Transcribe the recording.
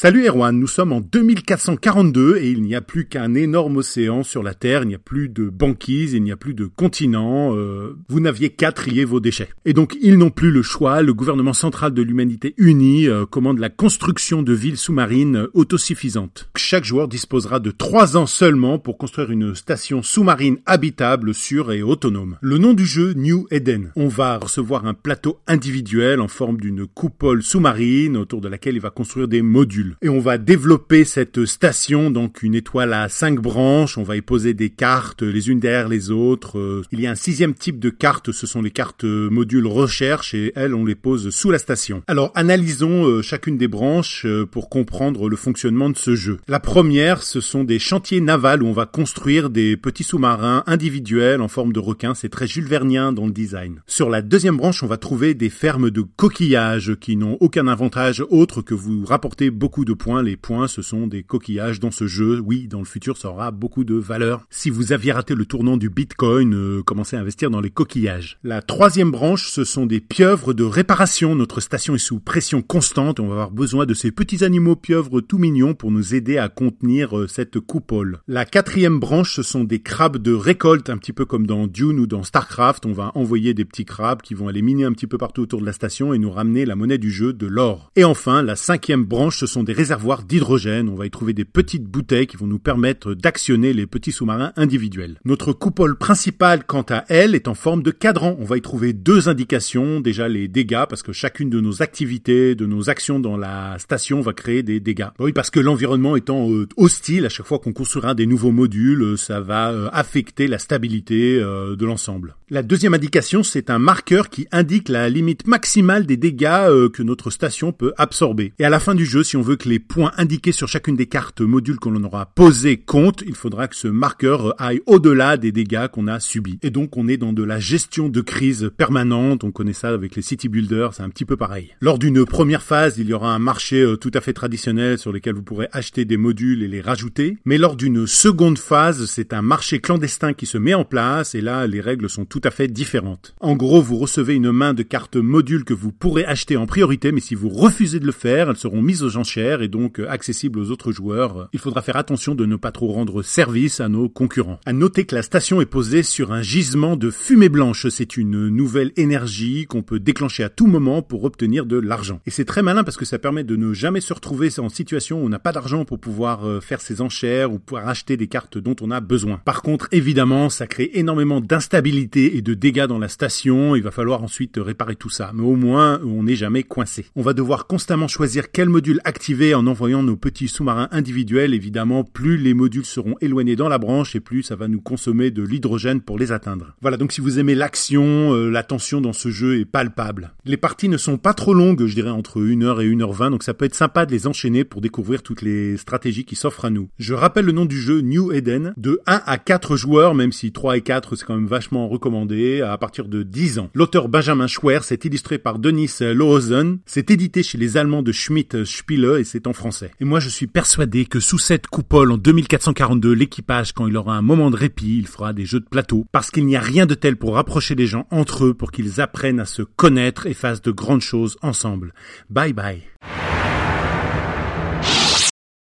Salut Erwan, nous sommes en 2442 et il n'y a plus qu'un énorme océan sur la Terre, il n'y a plus de banquise, il n'y a plus de continent, euh, vous n'aviez qu'à trier vos déchets. Et donc ils n'ont plus le choix, le gouvernement central de l'humanité unie euh, commande la construction de villes sous-marines autosuffisantes. Chaque joueur disposera de trois ans seulement pour construire une station sous-marine habitable, sûre et autonome. Le nom du jeu, New Eden. On va recevoir un plateau individuel en forme d'une coupole sous-marine autour de laquelle il va construire des modules. Et on va développer cette station, donc une étoile à cinq branches. On va y poser des cartes les unes derrière les autres. Euh, il y a un sixième type de cartes, ce sont les cartes modules recherche et elles, on les pose sous la station. Alors analysons euh, chacune des branches euh, pour comprendre le fonctionnement de ce jeu. La première, ce sont des chantiers navals où on va construire des petits sous-marins individuels en forme de requin. C'est très Jules Vernien dans le design. Sur la deuxième branche, on va trouver des fermes de coquillages qui n'ont aucun avantage autre que vous rapporter beaucoup de points. Les points, ce sont des coquillages dans ce jeu. Oui, dans le futur, ça aura beaucoup de valeur. Si vous aviez raté le tournant du Bitcoin, euh, commencez à investir dans les coquillages. La troisième branche, ce sont des pieuvres de réparation. Notre station est sous pression constante. On va avoir besoin de ces petits animaux pieuvres tout mignons pour nous aider à contenir euh, cette coupole. La quatrième branche, ce sont des crabes de récolte, un petit peu comme dans Dune ou dans Starcraft. On va envoyer des petits crabes qui vont aller miner un petit peu partout autour de la station et nous ramener la monnaie du jeu, de l'or. Et enfin, la cinquième branche, ce sont des réservoirs d'hydrogène. On va y trouver des petites bouteilles qui vont nous permettre d'actionner les petits sous-marins individuels. Notre coupole principale, quant à elle, est en forme de cadran. On va y trouver deux indications. Déjà les dégâts, parce que chacune de nos activités, de nos actions dans la station va créer des dégâts. Oui, parce que l'environnement étant euh, hostile, à chaque fois qu'on construira des nouveaux modules, euh, ça va euh, affecter la stabilité de l'ensemble. La deuxième indication, c'est un marqueur qui indique la limite maximale des dégâts que notre station peut absorber. Et à la fin du jeu, si on veut que les points indiqués sur chacune des cartes modules que l'on aura posées comptent, il faudra que ce marqueur aille au-delà des dégâts qu'on a subis. Et donc on est dans de la gestion de crise permanente, on connaît ça avec les city builders, c'est un petit peu pareil. Lors d'une première phase, il y aura un marché euh, tout à fait traditionnel sur lequel vous pourrez acheter des modules et les rajouter, mais lors d'une seconde phase, c'est un marché clandestin qui se met en place et là les règles sont tout à fait différentes. En gros, vous recevez une main de cartes modules que vous pourrez acheter en priorité, mais si vous refusez de le faire, elles seront mises aux enchères et donc euh, accessible aux autres joueurs, il faudra faire attention de ne pas trop rendre service à nos concurrents. À noter que la station est posée sur un gisement de fumée blanche. C'est une nouvelle énergie qu'on peut déclencher à tout moment pour obtenir de l'argent. Et c'est très malin parce que ça permet de ne jamais se retrouver en situation où on n'a pas d'argent pour pouvoir euh, faire ses enchères ou pouvoir acheter des cartes dont on a besoin. Par contre, évidemment, ça crée énormément d'instabilité et de dégâts dans la station. Il va falloir ensuite réparer tout ça. Mais au moins, on n'est jamais coincé. On va devoir constamment choisir quel module activer en voyant nos petits sous-marins individuels, évidemment, plus les modules seront éloignés dans la branche et plus ça va nous consommer de l'hydrogène pour les atteindre. Voilà, donc si vous aimez l'action, euh, la tension dans ce jeu est palpable. Les parties ne sont pas trop longues, je dirais entre 1h et 1h20, donc ça peut être sympa de les enchaîner pour découvrir toutes les stratégies qui s'offrent à nous. Je rappelle le nom du jeu New Eden, de 1 à 4 joueurs, même si 3 et 4 c'est quand même vachement recommandé, à partir de 10 ans. L'auteur Benjamin Schwer, c'est illustré par Denis Lohosen, c'est édité chez les Allemands de Schmidt Spiele et c'est en français. Et moi, je suis persuadé que sous cette coupole en 2442, l'équipage, quand il aura un moment de répit, il fera des jeux de plateau, parce qu'il n'y a rien de tel pour rapprocher les gens entre eux, pour qu'ils apprennent à se connaître et fassent de grandes choses ensemble. Bye bye.